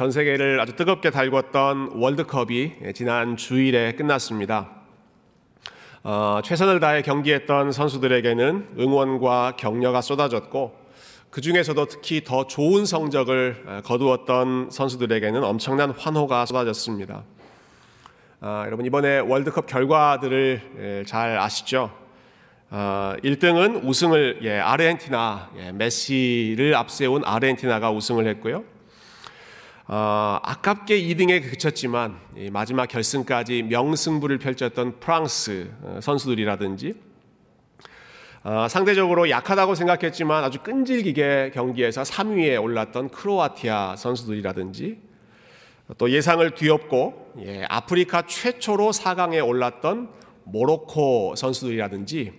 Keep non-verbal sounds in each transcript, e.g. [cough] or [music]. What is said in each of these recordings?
전 세계를 아주 뜨겁게 달궜던 월드컵이 지난 주일에 끝났습니다. 어, 최선을 다해 경기했던 선수들에게는 응원과 격려가 쏟아졌고 그 중에서도 특히 더 좋은 성적을 거두었던 선수들에게는 엄청난 환호가 쏟아졌습니다. 아, 여러분 이번에 월드컵 결과들을 잘 아시죠? 어, 1등은 우승을 예, 아르헨티나 예, 메시를 앞세운 아르헨티나가 우승을 했고요. 어, 아깝게 2등에 그쳤지만 마지막 결승까지 명승부를 펼쳤던 프랑스 어, 선수들이라든지 어, 상대적으로 약하다고 생각했지만 아주 끈질기게 경기에서 3위에 올랐던 크로아티아 선수들이라든지 또 예상을 뒤엎고 예, 아프리카 최초로 4강에 올랐던 모로코 선수들이라든지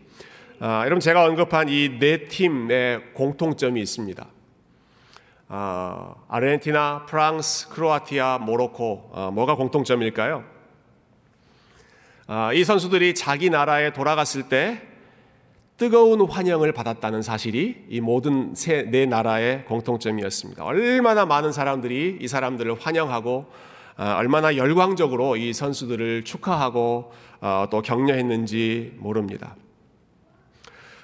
아, 여러분 제가 언급한 이 네 팀의 공통점이 있습니다. 아, 아르헨티나, 프랑스, 크로아티아, 모로코 아, 뭐가 공통점일까요? 아, 이 선수들이 자기 나라에 돌아갔을 때 뜨거운 환영을 받았다는 사실이 이 모든 세, 네 나라의 공통점이었습니다. 얼마나 많은 사람들이 이 사람들을 환영하고 아, 얼마나 열광적으로 이 선수들을 축하하고 어, 또 격려했는지 모릅니다.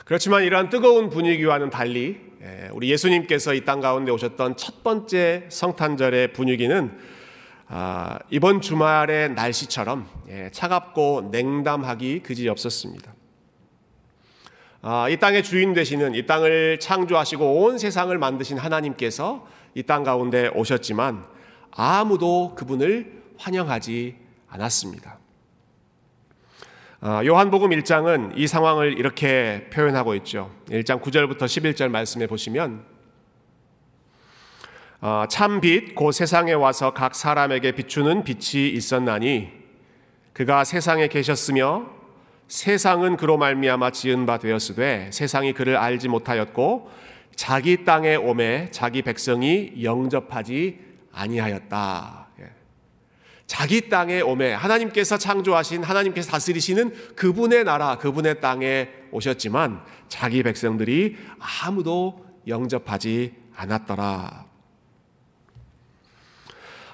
그렇지만 이러한 뜨거운 분위기와는 달리 예, 우리 예수님께서 이 땅 가운데 오셨던 첫 번째 성탄절의 분위기는 아, 이번 주말의 날씨처럼 예, 차갑고 냉담하기 그지없었습니다. 아, 이 땅의 주인 되시는 이 땅을 창조하시고 온 세상을 만드신 하나님께서 이 땅 가운데 오셨지만 아무도 그분을 환영하지 않았습니다. 아, 요한복음 1장은 이 상황을 이렇게 표현하고 있죠. 1장 9절부터 11절 말씀해 보시면 아, 참빛 곧 세상에 와서 각 사람에게 비추는 빛이 있었나니 그가 세상에 계셨으며 세상은 그로 말미암아 지은 바 되었으되 세상이 그를 알지 못하였고 자기 땅에 오매 자기 백성이 영접하지 아니하였다. 자기 땅에 오매 하나님께서 창조하신 하나님께서 다스리시는 그분의 나라 그분의 땅에 오셨지만 자기 백성들이 아무도 영접하지 않았더라.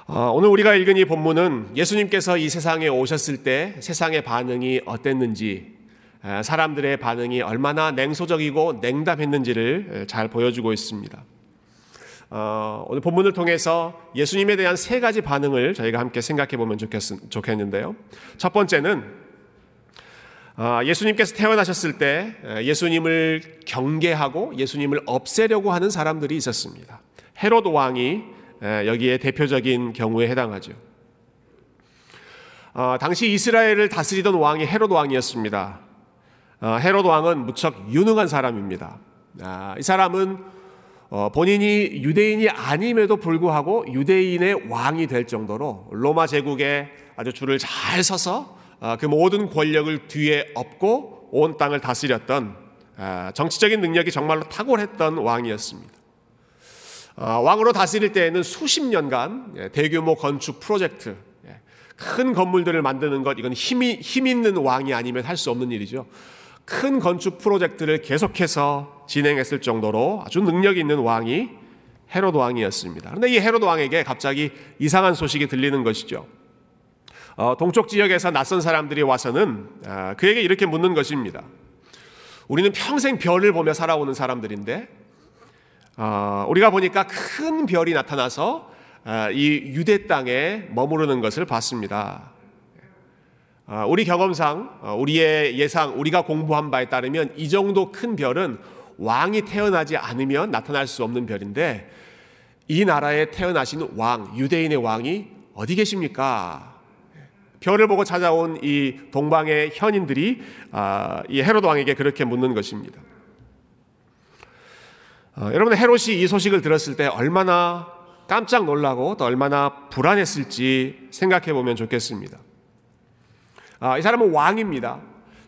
어, 오늘 우리가 읽은 이 본문은 예수님께서 이 세상에 오셨을 때 세상의 반응이 어땠는지 사람들의 반응이 얼마나 냉소적이고 냉담했는지를 잘 보여주고 있습니다. 어, 오늘 본문을 통해서 예수님에 대한 세 가지 반응을 저희가 함께 생각해 보면 좋겠, 는데요 첫 번째는 어, 예수님께서 태어나셨을 때 예수님을 경계하고 예수님을 없애려고 하는 사람들이 있었습니다. 헤롯 왕이 여기에 대표적인 경우에 해당하죠. 어, 당시 이스라엘을 다스리던 왕이 헤롯 왕이었습니다. 어, 헤롯 왕은 무척 유능한 사람입니다. 아, 이 사람은 어, 본인이 유대인이 아님에도 불구하고 유대인의 왕이 될 정도로 로마 제국에 아주 줄을 잘 서서 어, 그 모든 권력을 뒤에 업고 온 땅을 다스렸던 어, 정치적인 능력이 정말로 탁월했던 왕이었습니다. 왕으로 다스릴 때에는 수십 년간 예, 대규모 건축 프로젝트, 예, 큰 건물들을 만드는 것 이건 힘이 힘 있는 왕이 아니면 할 수 없는 일이죠. 큰 건축 프로젝트를 계속해서 진행했을 정도로 아주 능력 있는 왕이 헤롯 왕이었습니다. 그런데 이 헤롯 왕에게 갑자기 이상한 소식이 들리는 것이죠. 어, 동쪽 지역에서 낯선 사람들이 와서는 어, 그에게 이렇게 묻는 것입니다. 우리는 평생 별을 보며 살아오는 사람들인데 어, 우리가 보니까 큰 별이 나타나서 어, 이 유대 땅에 머무르는 것을 봤습니다. 아, 우리 경험상, 어, 우리의 예상, 우리가 공부한 바에 따르면 이 정도 큰 별은 왕이 태어나지 않으면 나타날 수 없는 별인데 이 나라에 태어나신 왕, 유대인의 왕이 어디 계십니까? 별을 보고 찾아온 이 동방의 현인들이 아, 이 헤롯 왕에게 그렇게 묻는 것입니다. 어, 여러분 헤롯이 이 소식을 들었을 때 얼마나 깜짝 놀라고 또 얼마나 불안했을지 생각해 보면 좋겠습니다. 아, 이 사람은 왕입니다.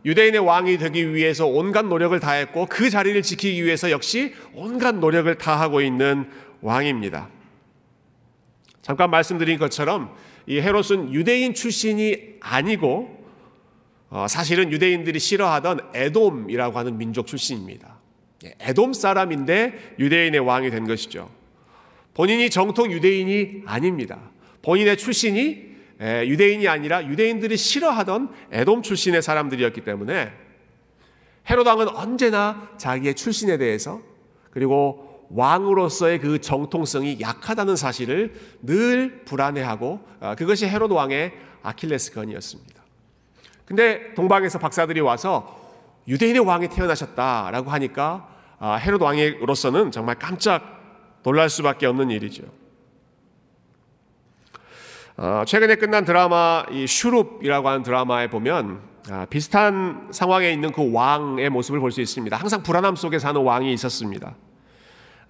유대인의 왕이 되기 위해서 온갖 노력을 다했고 그 자리를 지키기 위해서 역시 온갖 노력을 다하고 있는 왕입니다. 잠깐 말씀드린 것처럼 이 헤롯은 유대인 출신이 아니고 어, 사실은 유대인들이 싫어하던 에돔이라고 하는 민족 출신입니다. 예, 에돔 사람인데 유대인의 왕이 된 것이죠. 본인이 정통 유대인이 아닙니다. 본인의 출신이 유대인이 아니라 유대인들이 싫어하던 에돔 출신의 사람들이었기 때문에 헤롯 왕은 언제나 자기의 출신에 대해서 그리고 왕으로서의 그 정통성이 약하다는 사실을 늘 불안해하고 아, 그것이 헤롯 왕의 아킬레스건이었습니다. 근데 동방에서 박사들이 와서 유대인의 왕이 태어나셨다라고 하니까 아, 헤롯 왕으로서는 정말 깜짝 놀랄 수밖에 없는 일이죠. 어, 최근에 끝난 드라마 이 슈룹이라고 하는 드라마에 보면 아, 비슷한 상황에 있는 그 왕의 모습을 볼 수 있습니다. 항상 불안함 속에 사는 왕이 있었습니다.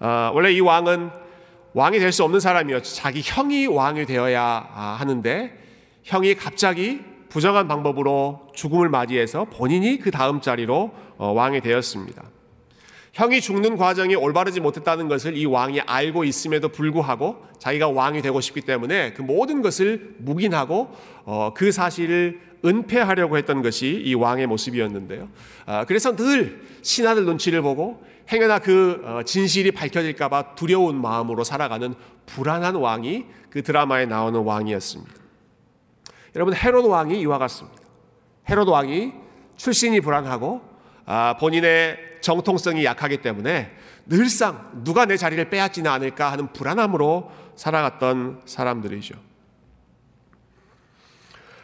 아, 원래 이 왕은 왕이 될 수 없는 사람이었죠. 자기 형이 왕이 되어야 아, 하는데 형이 갑자기 부정한 방법으로 죽음을 맞이해서 본인이 그 다음 자리로 어, 왕이 되었습니다. 형이 죽는 과정이 올바르지 못했다는 것을 이 왕이 알고 있음에도 불구하고 자기가 왕이 되고 싶기 때문에 그 모든 것을 묵인하고 어, 그 사실을 은폐하려고 했던 것이 이 왕의 모습이었는데요. 아, 그래서 늘 신하들 눈치를 보고 행여나 그 어, 진실이 밝혀질까봐 두려운 마음으로 살아가는 불안한 왕이 그 드라마에 나오는 왕이었습니다. 여러분 헤롯 왕이 이와 같습니다. 헤롯 왕이 출신이 불안하고 아, 본인의 정통성이 약하기 때문에 늘상 누가 내 자리를 빼앗지는 않을까 하는 불안함으로 살아갔던 사람들이죠.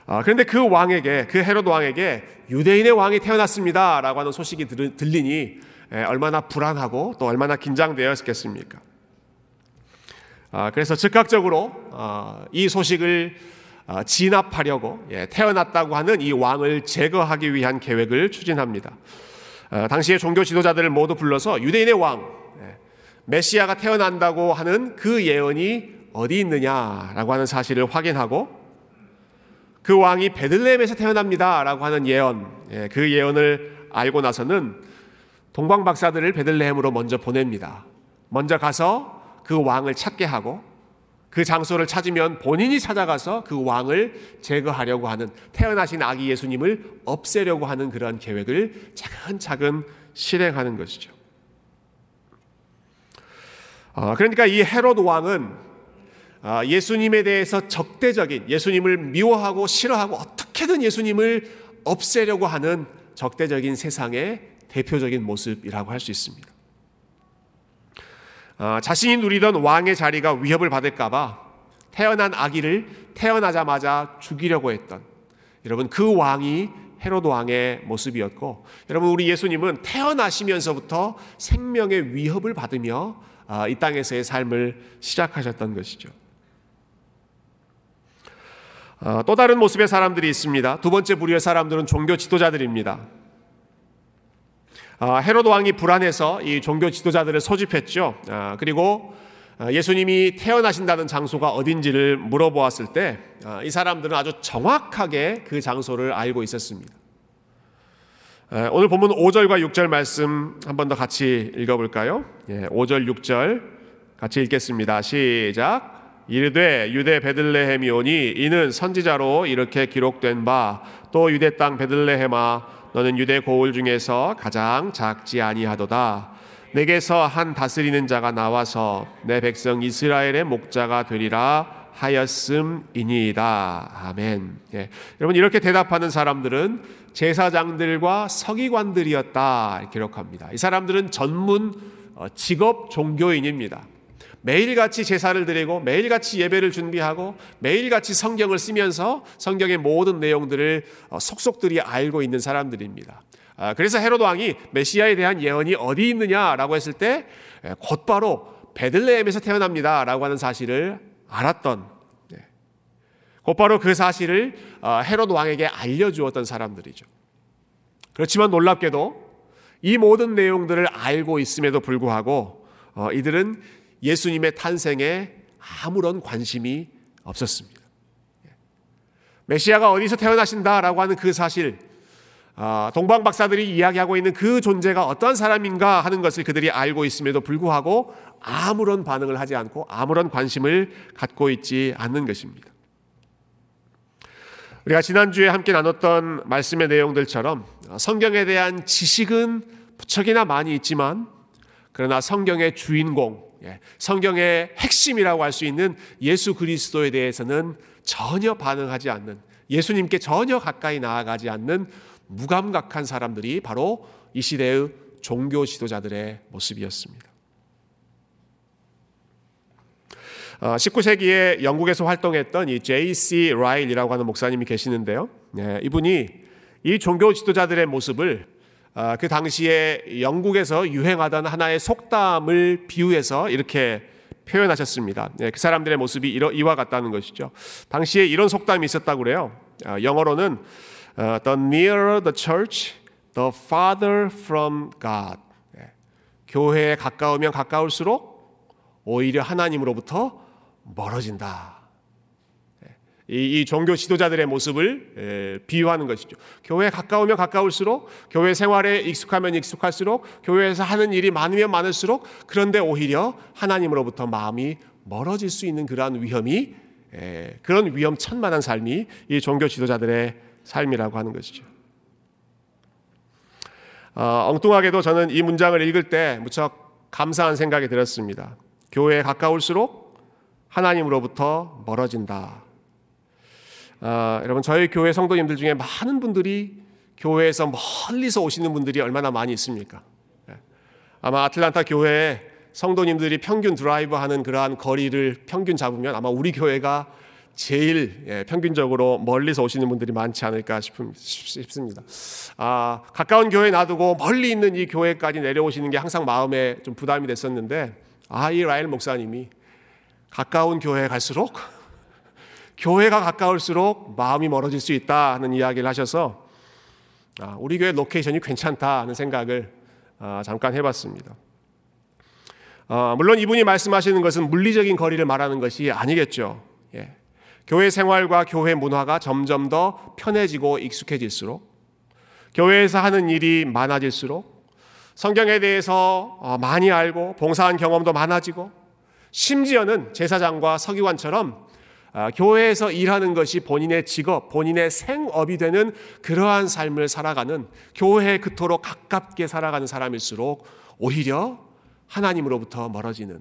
아, 그런데 그 왕에게, 그 헤롯 왕에게 유대인의 왕이 태어났습니다 라고 하는 소식이 들리니 얼마나 불안하고 또 얼마나 긴장되었겠습니까? 아, 그래서 즉각적으로 아, 이 소식을 진압하려고 예, 태어났다고 하는 이 왕을 제거하기 위한 계획을 추진합니다. 어, 당시의 종교 지도자들을 모두 불러서 유대인의 왕 예, 메시아가 태어난다고 하는 그 예언이 어디 있느냐라고 하는 사실을 확인하고 그 왕이 베들레헴에서 태어납니다라고 하는 예언 예, 그 예언을 알고 나서는 동방 박사들을 베들레헴으로 먼저 보냅니다. 먼저 가서 그 왕을 찾게 하고 그 장소를 찾으면 본인이 찾아가서 그 왕을 제거하려고 하는 태어나신 아기 예수님을 없애려고 하는 그러한 계획을 차근차근 실행하는 것이죠. 어, 그러니까 이 헤롯 왕은 어, 예수님에 대해서 적대적인 예수님을 미워하고 싫어하고 어떻게든 예수님을 없애려고 하는 적대적인 세상의 대표적인 모습이라고 할 수 있습니다. 어, 자신이 누리던 왕의 자리가 위협을 받을까봐 태어난 아기를 태어나자마자 죽이려고 했던 여러분 그 왕이 헤로드 왕의 모습이었고 여러분 우리 예수님은 태어나시면서부터 생명의 위협을 받으며 어, 이 땅에서의 삶을 시작하셨던 것이죠. 어, 또 다른 모습의 사람들이 있습니다. 두 번째 부류의 사람들은 종교 지도자들입니다. 아, 헤로드 왕이 불안해서 이 종교 지도자들을 소집했죠. 아, 그리고 아, 예수님이 태어나신다는 장소가 어딘지를 물어보았을 때 이 사람들은 아주 정확하게 그 장소를 알고 있었습니다. 오늘 본문 5절과 6절 말씀 한 번 더 같이 읽어볼까요? 5절, 예, 6절 같이 읽겠습니다. 시작. 이르되 유대 베들레헴이오니 이는 선지자로 이렇게 기록된 바 또 유대 땅 베들레헴아 너는 유대 고을 중에서 가장 작지 아니하도다. 내게서 한 다스리는 자가 나와서 내 백성 이스라엘의 목자가 되리라 하였음이니이다. 아멘. 예. 여러분 이렇게 대답하는 사람들은 제사장들과 서기관들이었다 기록합니다. 이 사람들은 전문 어, 직업 종교인입니다. 매일같이 제사를 드리고 매일같이 예배를 준비하고 매일같이 성경을 쓰면서 성경의 모든 내용들을 어, 속속들이 알고 있는 사람들입니다. 아, 그래서 헤로드 왕이 메시아에 대한 예언이 어디 있느냐라고 했을 때 곧바로 베들레헴에서 태어납니다라고 하는 사실을 알았던 네. 곧바로 그 사실을 어, 헤로드 왕에게 알려주었던 사람들이죠. 그렇지만 놀랍게도 이 모든 내용들을 알고 있음에도 불구하고 어, 이들은 예수님의 탄생에 아무런 관심이 없었습니다. 메시아가 어디서 태어나신다라고 하는 그 사실, 아, 동방 박사들이 이야기하고 있는 그 존재가 어떤 사람인가 하는 것을 그들이 알고 있음에도 불구하고 아무런 반응을 하지 않고 아무런 관심을 갖고 있지 않는 것입니다. 우리가 지난주에 함께 나눴던 말씀의 내용들처럼 성경에 대한 지식은 부척이나 많이 있지만 그러나 성경의 주인공 예, 성경의 핵심이라고 할 수 있는 예수 그리스도에 대해서는 전혀 반응하지 않는 예수님께 전혀 가까이 나아가지 않는 무감각한 사람들이 바로 이 시대의 종교 지도자들의 모습이었습니다. 19세기에 어, 영국에서 활동했던 이 J.C. 라일이라고 하는 목사님이 계시는데요. 네, 이분이 이 종교 지도자들의 모습을 어, 그 당시에 영국에서 유행하던 하나의 속담을 비유해서 이렇게 표현하셨습니다. 네, 그 사람들의 모습이 이와 같다는 것이죠. 당시에 이런 속담이 있었다고 그래요. 어, 영어로는 The nearer the church, the farther from God. 네, 교회에 가까우면 가까울수록 오히려 하나님으로부터 멀어진다. 이, 이 종교 지도자들의 모습을 에, 비유하는 것이죠. 교회에 가까우면 가까울수록, 교회 생활에 익숙하면 익숙할수록, 교회에서 하는 일이 많으면 많을수록, 그런데 오히려 하나님으로부터 마음이 멀어질 수 있는 그러한 위험이, 에, 그런 위험천만한 삶이 이 종교 지도자들의 삶이라고 하는 것이죠. 어, 엉뚱하게도 저는 이 문장을 읽을 때 무척 감사한 생각이 들었습니다. 교회에 가까울수록 하나님으로부터 멀어진다. 아, 여러분 저희 교회 성도님들 중에 많은 분들이 교회에서 멀리서 오시는 분들이 얼마나 많이 있습니까? 예. 아마 아틀란타 교회에 성도님들이 평균 드라이브 하는 그러한 거리를 평균 잡으면 아마 우리 교회가 제일 예, 평균적으로 멀리서 오시는 분들이 많지 않을까 싶습니다. 아, 가까운 교회 놔두고 멀리 있는 이 교회까지 내려오시는 게 항상 마음에 좀 부담이 됐었는데, 아, 이 라일 목사님이 가까운 교회에 갈수록 교회가 가까울수록 마음이 멀어질 수 있다 하는 이야기를 하셔서 아, 우리 교회 location이 괜찮다 하는 생각을 아, 잠깐 해봤습니다. 아, 물론 이분이 말씀하시는 것은 물리적인 거리를 말하는 것이 아니겠죠. 예. 교회 생활과 교회 문화가 점점 더 편해지고 익숙해질수록 교회에서 하는 일이 많아질수록 성경에 대해서 어, 많이 알고 봉사한 경험도 많아지고 심지어는 제사장과 서기관처럼 아, 교회에서 일하는 것이 본인의 직업, 본인의 생업이 되는 그러한 삶을 살아가는 교회에 그토록 가깝게 살아가는 사람일수록 오히려 하나님으로부터 멀어지는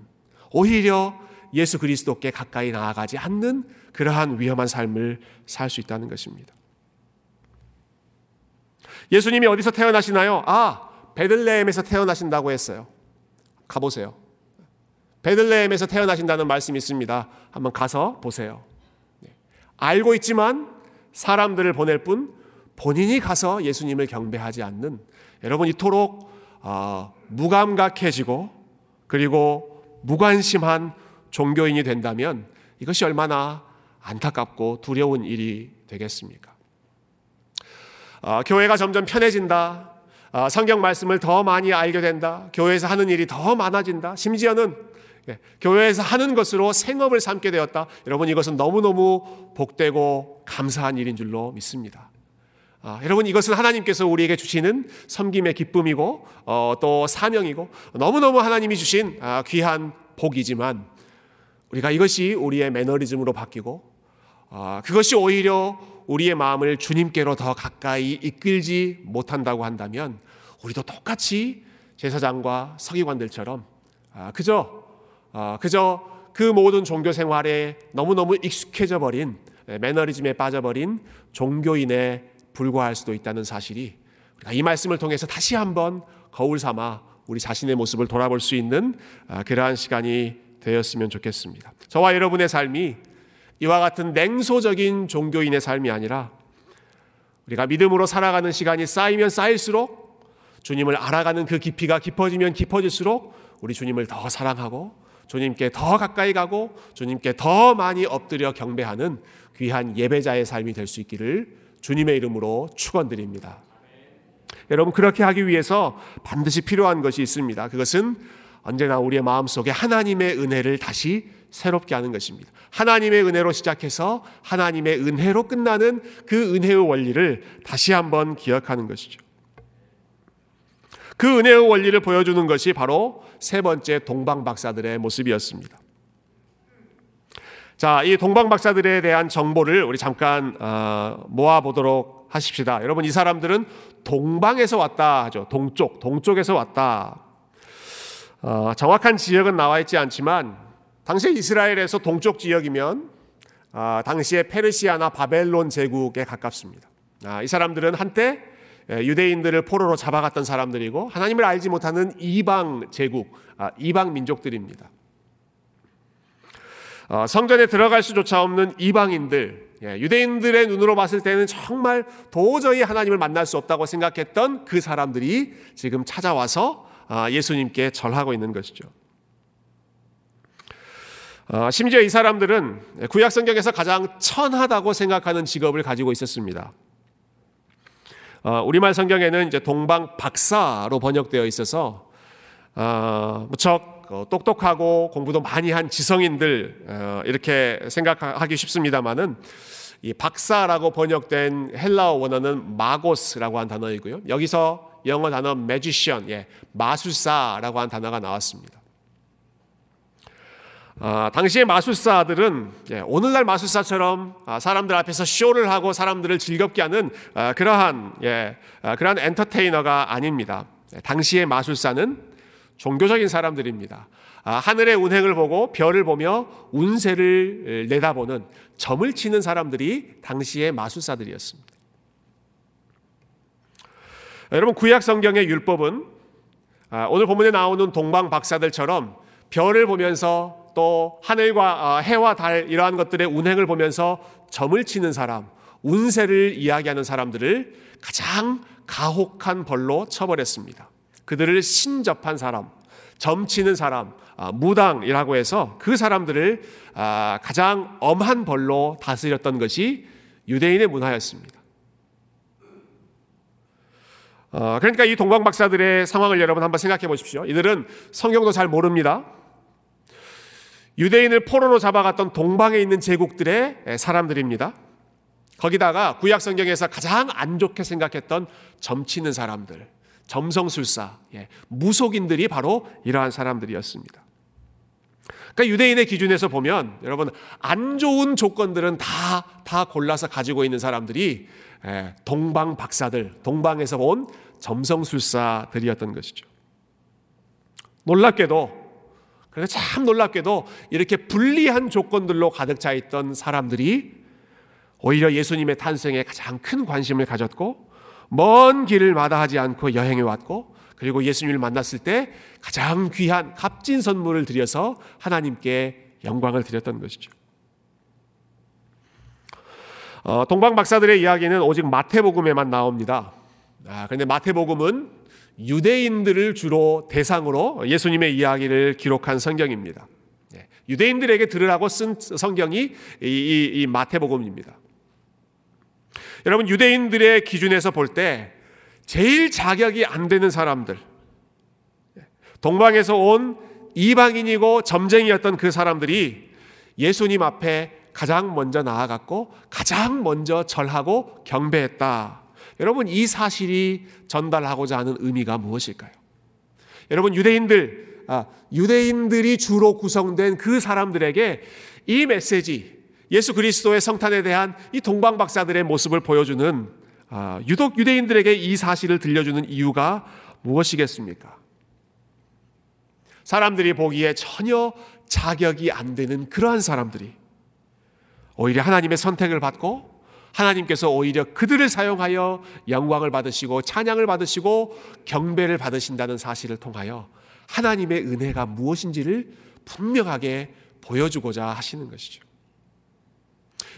오히려 예수 그리스도께 가까이 나아가지 않는 그러한 위험한 삶을 살 수 있다는 것입니다. 예수님이 어디서 태어나시나요? 아, 베들레헴에서 태어나신다고 했어요. 가보세요. 베들레헴에서 태어나신다는 말씀이 있습니다. 한번 가서 보세요. 네. 알고 있지만 사람들을 보낼 뿐 본인이 가서 예수님을 경배하지 않는 여러분 이토록 어, 무감각해지고 그리고 무관심한 종교인이 된다면 이것이 얼마나 안타깝고 두려운 일이 되겠습니까? 어, 교회가 점점 편해진다. 어, 성경 말씀을 더 많이 알게 된다. 교회에서 하는 일이 더 많아진다. 심지어는 예, 교회에서 하는 것으로 생업을 삼게 되었다. 여러분 이것은 너무너무 복되고 감사한 일인 줄로 믿습니다. 아, 여러분 이것은 하나님께서 우리에게 주시는 섬김의 기쁨이고 어, 또 사명이고 너무너무 하나님이 주신 아, 귀한 복이지만 우리가 이것이 우리의 매너리즘으로 바뀌고 아, 그것이 오히려 우리의 마음을 주님께로 더 가까이 이끌지 못한다고 한다면 우리도 똑같이 제사장과 서기관들처럼 아, 그저 어, 그저 그 모든 종교 생활에 너무너무 익숙해져 버린 예, 매너리즘에 빠져버린 종교인에 불과할 수도 있다는 사실이 이 말씀을 통해서 다시 한번 거울 삼아 우리 자신의 모습을 돌아볼 수 있는 아, 그러한 시간이 되었으면 좋겠습니다. 저와 여러분의 삶이 이와 같은 냉소적인 종교인의 삶이 아니라 우리가 믿음으로 살아가는 시간이 쌓이면 쌓일수록 주님을 알아가는 그 깊이가 깊어지면 깊어질수록 우리 주님을 더 사랑하고 주님께 더 가까이 가고 주님께 더 많이 엎드려 경배하는 귀한 예배자의 삶이 될 수 있기를 주님의 이름으로 축원드립니다. 여러분 그렇게 하기 위해서 반드시 필요한 것이 있습니다. 그것은 언제나 우리의 마음속에 하나님의 은혜를 다시 새롭게 하는 것입니다. 하나님의 은혜로 시작해서 하나님의 은혜로 끝나는 그 은혜의 원리를 다시 한번 기억하는 것이죠. 그 은혜의 원리를 보여주는 것이 바로 세 번째 동방 박사들의 모습이었습니다. 자, 이 동방 박사들에 대한 정보를 우리 잠깐 어, 모아 보도록 하십시다. 여러분 이 사람들은 동방에서 왔다 하죠. 동쪽, 동쪽에서 왔다. 어, 정확한 지역은 나와 있지 않지만 당시 이스라엘에서 동쪽 지역이면 아, 당시의 페르시아나 바벨론 제국에 가깝습니다. 아, 이 사람들은 한때 예, 유대인들을 포로로 잡아갔던 사람들이고 하나님을 알지 못하는 이방 제국, 아, 이방 민족들입니다. 어, 성전에 들어갈 수조차 없는 이방인들, 예, 유대인들의 눈으로 봤을 때는 정말 도저히 하나님을 만날 수 없다고 생각했던 그 사람들이 지금 찾아와서 아, 예수님께 절하고 있는 것이죠. 어, 심지어 이 사람들은 구약 성경에서 가장 천하다고 생각하는 직업을 가지고 있었습니다. 어, 우리말 성경에는 이제 동방 박사로 번역되어 있어서 어, 무척 똑똑하고 공부도 많이 한 지성인들 이렇게 생각하기 쉽습니다만은 이 박사라고 번역된 헬라어 원어는 마고스라고 한 단어이고요. 여기서 영어 단어 매지션, 예, 마술사라고 한 단어가 나왔습니다. 아, 당시의 마술사들은 예, 오늘날 마술사처럼 아, 사람들 앞에서 쇼를 하고 사람들을 즐겁게 하는 아, 그러한 예, 아, 그러한 엔터테이너가 아닙니다. 예, 당시의 마술사는 종교적인 사람들입니다. 아, 하늘의 운행을 보고 별을 보며 운세를 내다보는 점을 치는 사람들이 당시의 마술사들이었습니다. 여러분 구약 성경의 율법은 아, 오늘 본문에 나오는 동방 박사들처럼 별을 보면서 또 하늘과 어, 해와 달 이러한 것들의 운행을 보면서 점을 치는 사람, 운세를 이야기하는 사람들을 가장 가혹한 벌로 처벌했습니다. 그들을 신접한 사람, 점치는 사람, 아, 무당이라고 해서 그 사람들을 아, 가장 엄한 벌로 다스렸던 것이 유대인의 문화였습니다. 어, 그러니까 이 동방 박사들의 상황을 여러분 한번 생각해 보십시오. 이들은 성경도 잘 모릅니다. 유대인을 포로로 잡아갔던 동방에 있는 제국들의 사람들입니다. 거기다가 구약 성경에서 가장 안 좋게 생각했던 점치는 사람들, 점성술사, 예, 무속인들이 바로 이러한 사람들이었습니다. 그러니까 유대인의 기준에서 보면 여러분 안 좋은 조건들은 다 다 골라서 가지고 있는 사람들이 예, 동방 박사들, 동방에서 온 점성술사들이었던 것이죠. 놀랍게도 그래서 참 놀랍게도 이렇게 불리한 조건들로 가득 차 있던 사람들이 오히려 예수님의 탄생에 가장 큰 관심을 가졌고 먼 길을 마다하지 않고 여행해 왔고 그리고 예수님을 만났을 때 가장 귀한 값진 선물을 드려서 하나님께 영광을 드렸던 것이죠. 어, 동방 박사들의 이야기는 오직 마태복음에만 나옵니다. 아, 그런데 마태복음은 유대인들을 주로 대상으로 예수님의 이야기를 기록한 성경입니다. 예, 유대인들에게 들으라고 쓴 성경이 이, 이, 이 마태복음입니다. 여러분 유대인들의 기준에서 볼 때 제일 자격이 안 되는 사람들, 예, 동방에서 온 이방인이고 점쟁이였던 그 사람들이 예수님 앞에 가장 먼저 나아갔고 가장 먼저 절하고 경배했다. 여러분 이 사실이 전달하고자 하는 의미가 무엇일까요? 여러분 유대인들 아, 유대인들이 주로 구성된 그 사람들에게 이 메시지 예수 그리스도의 성탄에 대한 이 동방 박사들의 모습을 보여주는 아, 유독 유대인들에게 이 사실을 들려주는 이유가 무엇이겠습니까? 사람들이 보기에 전혀 자격이 안 되는 그러한 사람들이 오히려 하나님의 선택을 받고 하나님께서 오히려 그들을 사용하여 영광을 받으시고 찬양을 받으시고 경배를 받으신다는 사실을 통하여 하나님의 은혜가 무엇인지를 분명하게 보여주고자 하시는 것이죠.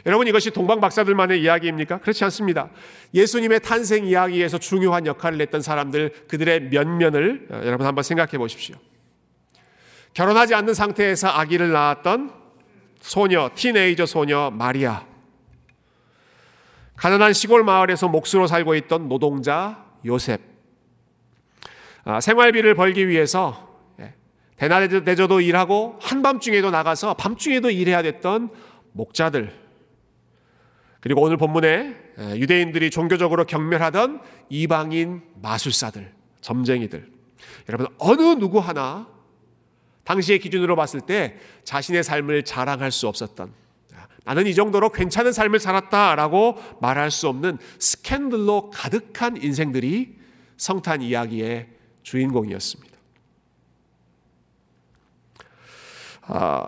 여러분 이것이 동방 박사들만의 이야기입니까? 그렇지 않습니다. 예수님의 탄생 이야기에서 중요한 역할을 했던 사람들 그들의 면면을 어, 여러분 한번 생각해 보십시오. 결혼하지 않는 상태에서 아기를 낳았던 소녀, 티네이저 소녀 마리아. 가난한 시골 마을에서 몫으로 살고 있던 노동자 요셉. 아, 생활비를 벌기 위해서 예, 대낮에도 일하고 한밤중에도 나가서 밤중에도 일해야 됐던 목자들. 그리고 오늘 본문에 예, 유대인들이 종교적으로 경멸하던 이방인 마술사들, 점쟁이들. 여러분, 어느 누구 하나 당시의 기준으로 봤을 때 자신의 삶을 자랑할 수 없었던 나는 이 정도로 괜찮은 삶을 살았다라고 말할 수 없는 스캔들로 가득한 인생들이 성탄 이야기의 주인공이었습니다. 아,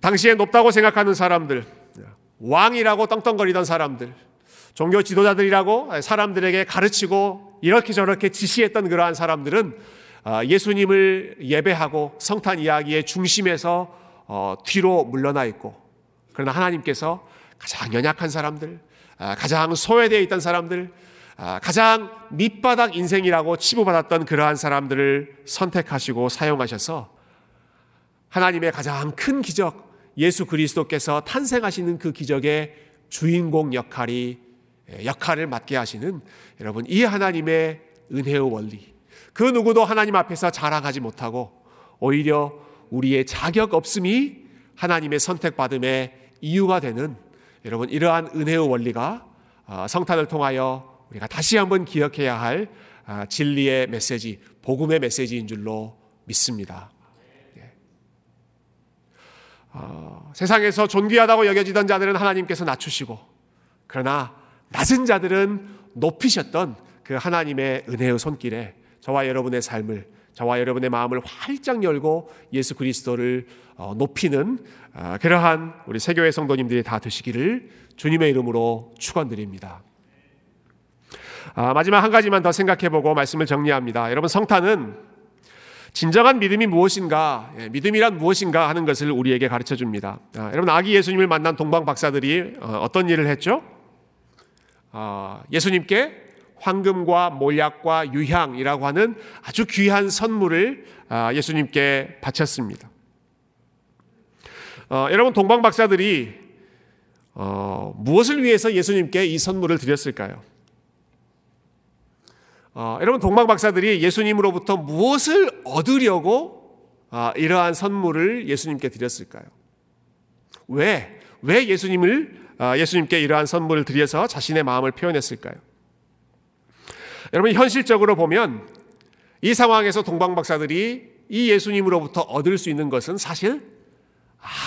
당시에 높다고 생각하는 사람들, 왕이라고 떵떵거리던 사람들, 종교 지도자들이라고 사람들에게 가르치고 이렇게 저렇게 지시했던 그러한 사람들은 아, 예수님을 예배하고 성탄 이야기의 중심에서 어, 뒤로 물러나 있고 그러나 하나님께서 가장 연약한 사람들, 아, 가장 소외되어 있던 사람들, 아, 가장 밑바닥 인생이라고 치부받았던 그러한 사람들을 선택하시고 사용하셔서 하나님의 가장 큰 기적, 예수 그리스도께서 탄생하시는 그 기적의 주인공 역할이 예, 역할을 맡게 하시는 여러분 이 하나님의 은혜의 원리. 그 누구도 하나님 앞에서 자랑하지 못하고 오히려 우리의 자격 없음이 하나님의 선택받음의 이유가 되는 여러분 이러한 은혜의 원리가 아, 성탄을 통하여 우리가 다시 한번 기억해야 할 아, 진리의 메시지, 복음의 메시지인 줄로 믿습니다. 예. 어, 세상에서 존귀하다고 여겨지던 자들은 하나님께서 낮추시고, 그러나 낮은 자들은 높이셨던 그 하나님의 은혜의 손길에 저와 여러분의 삶을, 저와 여러분의 마음을 활짝 열고 예수 그리스도를 어, 높이는 아, 그러한 우리 세교회 성도님들이 다 되시기를 주님의 이름으로 축원드립니다. 아, 마지막 한 가지만 더 생각해보고 말씀을 정리합니다. 여러분 성탄은 진정한 믿음이 무엇인가, 예, 믿음이란 무엇인가 하는 것을 우리에게 가르쳐 줍니다. 아, 여러분 아기 예수님을 만난 동방 박사들이 어, 떤 일을 했죠? 아, 예수님께 황금과 몰약과 유향이라고 하는 아주 귀한 선물을 아, 예수님께 바쳤습니다. 어, 여러분 동방 박사들이 어, 무엇을 위해서 예수님께 이 선물을 드렸을까요? 어, 여러분 동방 박사들이 예수님으로부터 무엇을 얻으려고 아, 이러한 선물을 예수님께 드렸을까요? 왜? 왜 예수님을 아, 예수님께 이러한 선물을 드려서 자신의 마음을 표현했을까요? 여러분 현실적으로 보면 이 상황에서 동방 박사들이 이 예수님으로부터 얻을 수 있는 것은 사실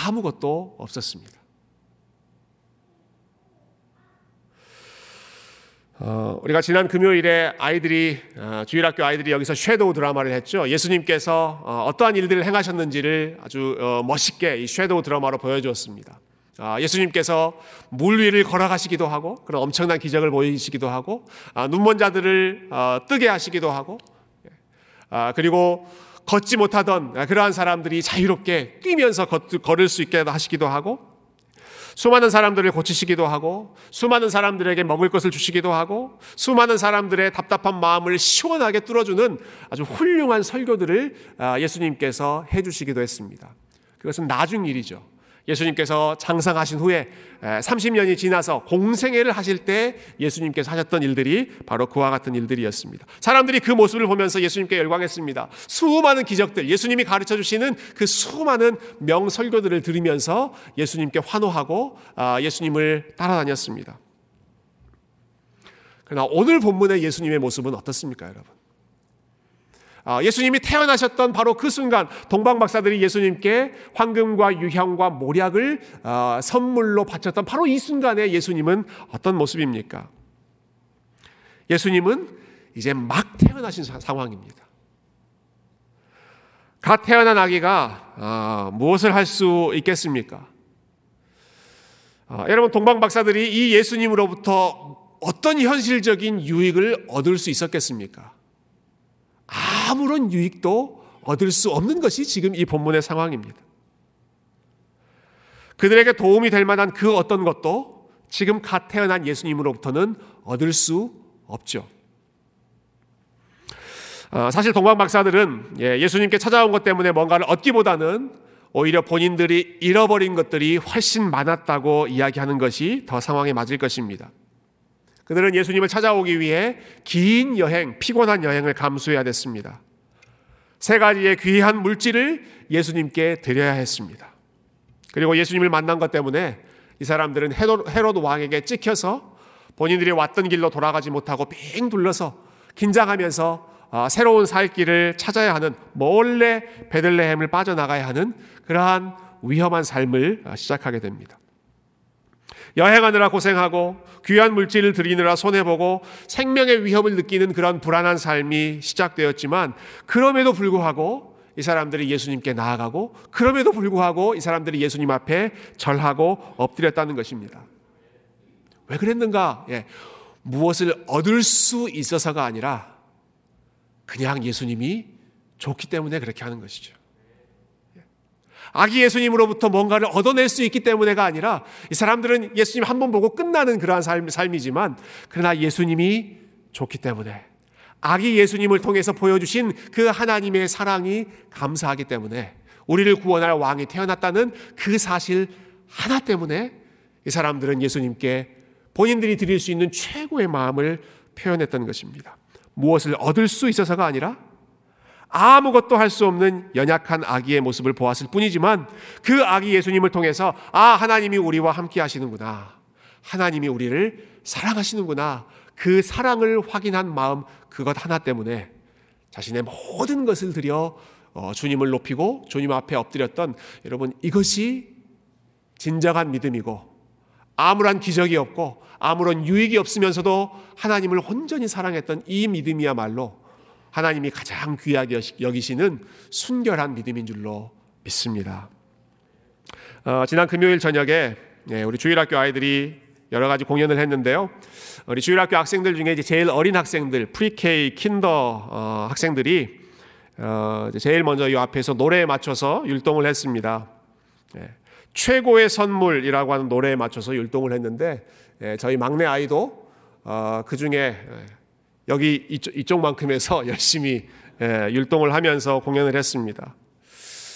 아무것도 없었습니다. 어, 우리가 지난 금요일에 아이들이 어, 주일학교 아이들이 여기서 섀도우 드라마를 했죠. 예수님께서 어, 떠한 일들을 행하셨는지를 아주 어, 멋있게 이 섀도우 드라마로 보여주었습니다. 아, 예수님께서 물 위를 걸어가시기도 하고 그런 엄청난 기적을 보이시기도 하고 아, 눈먼 자들을 어, 뜨게 하시기도 하고 예. 아, 그리고 걷지 못하던 그러한 사람들이 자유롭게 뛰면서 걸을 수 있게 하시기도 하고 수많은 사람들을 고치시기도 하고 수많은 사람들에게 먹을 것을 주시기도 하고 수많은 사람들의 답답한 마음을 시원하게 뚫어주는 아주 훌륭한 설교들을 아, 예수님께서 해주시기도 했습니다. 그것은 나중 일이죠. 예수님께서 장상하신 후에 30년이 지나서 공생애를 하실 때 예수님께서 하셨던 일들이 바로 그와 같은 일들이었습니다. 사람들이 그 모습을 보면서 예수님께 열광했습니다. 수많은 기적들, 예수님이 가르쳐 주시는 그 수많은 명설교들을 들으면서 예수님께 환호하고 아, 예수님을 따라다녔습니다. 그러나 오늘 본문의 예수님의 모습은 어떻습니까, 여러분? 아, 예수님이 태어나셨던 바로 그 순간 동방 박사들이 예수님께 황금과 유향과 모략을 아, 선물로 바쳤던 바로 이 순간에 예수님은 어떤 모습입니까? 예수님은 이제 막 태어나신 상황입니다. 갓 태어난 아기가 아, 무엇을 할 수 있겠습니까? 여러분 동방 박사들이 이 예수님으로부터 어떤 현실적인 유익을 얻을 수 있었겠습니까? 아무런 유익도 얻을 수 없는 것이 지금 이 본문의 상황입니다. 그들에게 도움이 될 만한 그 어떤 것도 지금 갓 태어난 예수님으로부터는 얻을 수 없죠. 어, 사실 동방 박사들은 예, 예수님께 찾아온 것 때문에 뭔가를 얻기보다는 오히려 본인들이 잃어버린 것들이 훨씬 많았다고 이야기하는 것이 더 상황에 맞을 것입니다. 그들은 예수님을 찾아오기 위해 긴 여행, 피곤한 여행을 감수해야 됐습니다. 세 가지의 귀한 물질을 예수님께 드려야 했습니다. 그리고 예수님을 만난 것 때문에 이 사람들은 헤롯 왕에게 찍혀서 본인들이 왔던 길로 돌아가지 못하고 빙 둘러서 긴장하면서 아, 새로운 살 길을 찾아야 하는 몰래 베들레헴을 빠져나가야 하는 그러한 위험한 삶을 시작하게 됩니다. 여행하느라 고생하고 귀한 물질을 들이느라 손해보고 생명의 위협을 느끼는 그런 불안한 삶이 시작되었지만 그럼에도 불구하고 이 사람들이 예수님께 나아가고 그럼에도 불구하고 이 사람들이 예수님 앞에 절하고 엎드렸다는 것입니다. 왜 그랬는가? 예. 무엇을 얻을 수 있어서가 아니라 그냥 예수님이 좋기 때문에 그렇게 하는 것이죠. 아기 예수님으로부터 뭔가를 얻어낼 수 있기 때문에가 아니라 이 사람들은 예수님 한 번 보고 끝나는 그러한 삶, 삶이지만 그러나 예수님이 좋기 때문에 아기 예수님을 통해서 보여주신 그 하나님의 사랑이 감사하기 때문에 우리를 구원할 왕이 태어났다는 그 사실 하나 때문에 이 사람들은 예수님께 본인들이 드릴 수 있는 최고의 마음을 표현했던 것입니다. 무엇을 얻을 수 있어서가 아니라 아무것도 할 수 없는 연약한 아기의 모습을 보았을 뿐이지만 그 아기 예수님을 통해서 아, 하나님이 우리와 함께 하시는구나. 하나님이 우리를 사랑하시는구나. 그 사랑을 확인한 마음 그것 하나 때문에 자신의 모든 것을 들여 어, 주님을 높이고 주님 앞에 엎드렸던 여러분 이것이 진정한 믿음이고 아무런 기적이 없고 아무런 유익이 없으면서도 하나님을 온전히 사랑했던 이 믿음이야말로 하나님이 가장 귀하게 여기시는 순결한 믿음인 줄로 믿습니다. 어, 지난 금요일 저녁에 네, 우리 주일학교 아이들이 여러 가지 공연을 했는데요. 우리 주일학교 학생들 중에 이제 제일 어린 학생들, 프리케이, 킨더 어, 학생들이 어, 제일 먼저 이 앞에서 노래에 맞춰서 율동을 했습니다. 네. 최고의 선물이라고 하는 노래에 맞춰서 율동을 했는데 예, 저희 막내 아이도 어, 그 중에 예, 여기 이쪽, 만큼에서 [laughs] 열심히 예, 율동을 하면서 공연을 했습니다.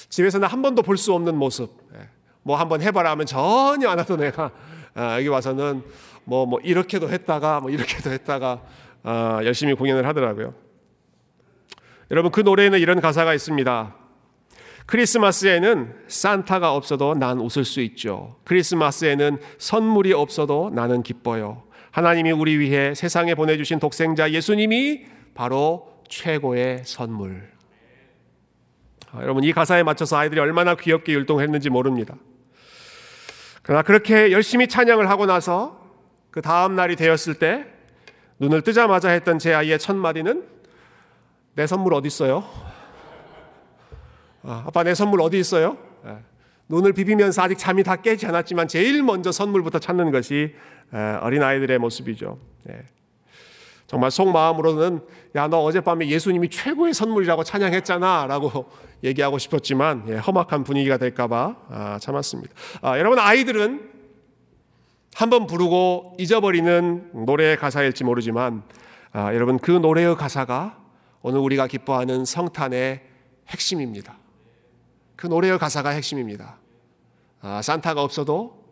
집에서는 한 번도 볼 수 없는 모습. 뭐 한 번 해봐라 하면 전혀 안 하던 애가 아, 여기 와서는 뭐, 뭐 이렇게도 했다가 뭐 이렇게도 했다가 아, 열심히 공연을 하더라고요. 여러분 그 노래에는 이런 가사가 있습니다. 크리스마스에는 산타가 없어도 난 웃을 수 있죠. 크리스마스에는 선물이 없어도 나는 기뻐요. 하나님이 우리 위해 세상에 보내주신 독생자 예수님이 바로 최고의 선물. 아, 여러분, 이 가사에 맞춰서 아이들이 얼마나 귀엽게 율동했는지 모릅니다. 그러나 그렇게 열심히 찬양을 하고 나서 그 다음 날이 되었을 때 눈을 뜨자마자 했던 제 아이의 첫 마디는 내 선물 어디 있어요? 아, 아빠 내 선물 어디 있어요? 예. 눈을 비비면서 아직 잠이 다 깨지 않았지만 제일 먼저 선물부터 찾는 것이 예, 어린 아이들의 모습이죠. 예. 정말 속마음으로는 야 너 어젯밤에 예수님이 최고의 선물이라고 찬양했잖아라고 얘기하고 싶었지만 험악한 분위기가 될까봐 아, 참았습니다. 아, 여러분 아이들은 한번 부르고 잊어버리는 노래의 가사일지 모르지만 아, 여러분 그 노래의 가사가 오늘 우리가 기뻐하는 성탄의 핵심입니다. 그 노래의 가사가 핵심입니다. 아, 산타가 없어도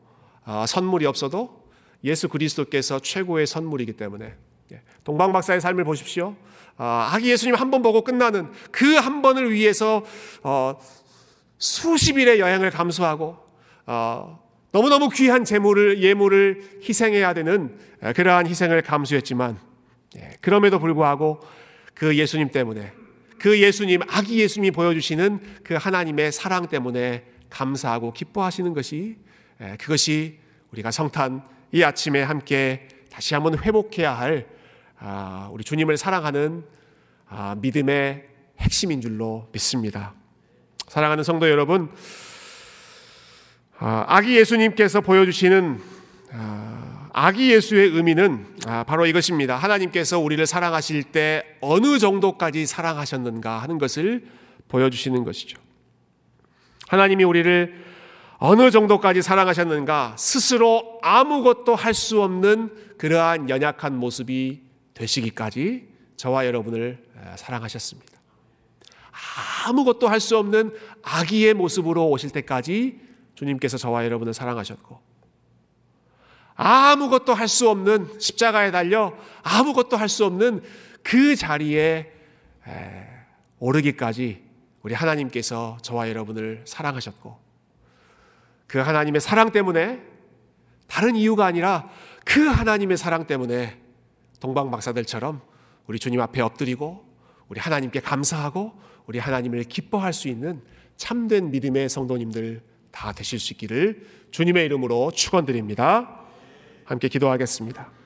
아, 선물이 없어도 예수 그리스도께서 최고의 선물이기 때문에 예, 동방 박사의 삶을 보십시오. 아, 아기 예수님 한 번 보고 끝나는 그 한 번을 위해서 어, 수십 일의 여행을 감수하고 어, 너무너무 귀한 재물을 예물을 희생해야 되는 그러한 희생을 감수했지만 예, 그럼에도 불구하고 그 예수님 때문에 그 예수님, 아기 예수님이 보여주시는 그 하나님의 사랑 때문에 감사하고 기뻐하시는 것이 그것이 우리가 성탄 이 아침에 함께 다시 한번 회복해야 할 아, 우리 주님을 사랑하는 아, 믿음의 핵심인 줄로 믿습니다. 사랑하는 성도 여러분, 아, 아기 예수님께서 보여주시는 아기 예수의 의미는 아, 바로 이것입니다. 하나님께서 우리를 사랑하실 때 어느 정도까지 사랑하셨는가 하는 것을 보여주시는 것이죠. 하나님이 우리를 어느 정도까지 사랑하셨는가 스스로 아무것도 할 수 없는 그러한 연약한 모습이 되시기까지 저와 여러분을 사랑하셨습니다. 아무것도 할 수 없는 아기의 모습으로 오실 때까지 주님께서 저와 여러분을 사랑하셨고 아무것도 할 수 없는 십자가에 달려 아무것도 할 수 없는 그 자리에 오르기까지 우리 하나님께서 저와 여러분을 사랑하셨고 그 하나님의 사랑 때문에 다른 이유가 아니라 그 하나님의 사랑 때문에 동방 박사들처럼 우리 주님 앞에 엎드리고 우리 하나님께 감사하고 우리 하나님을 기뻐할 수 있는 참된 믿음의 성도님들 다 되실 수 있기를 주님의 이름으로 축원드립니다. 함께 기도하겠습니다.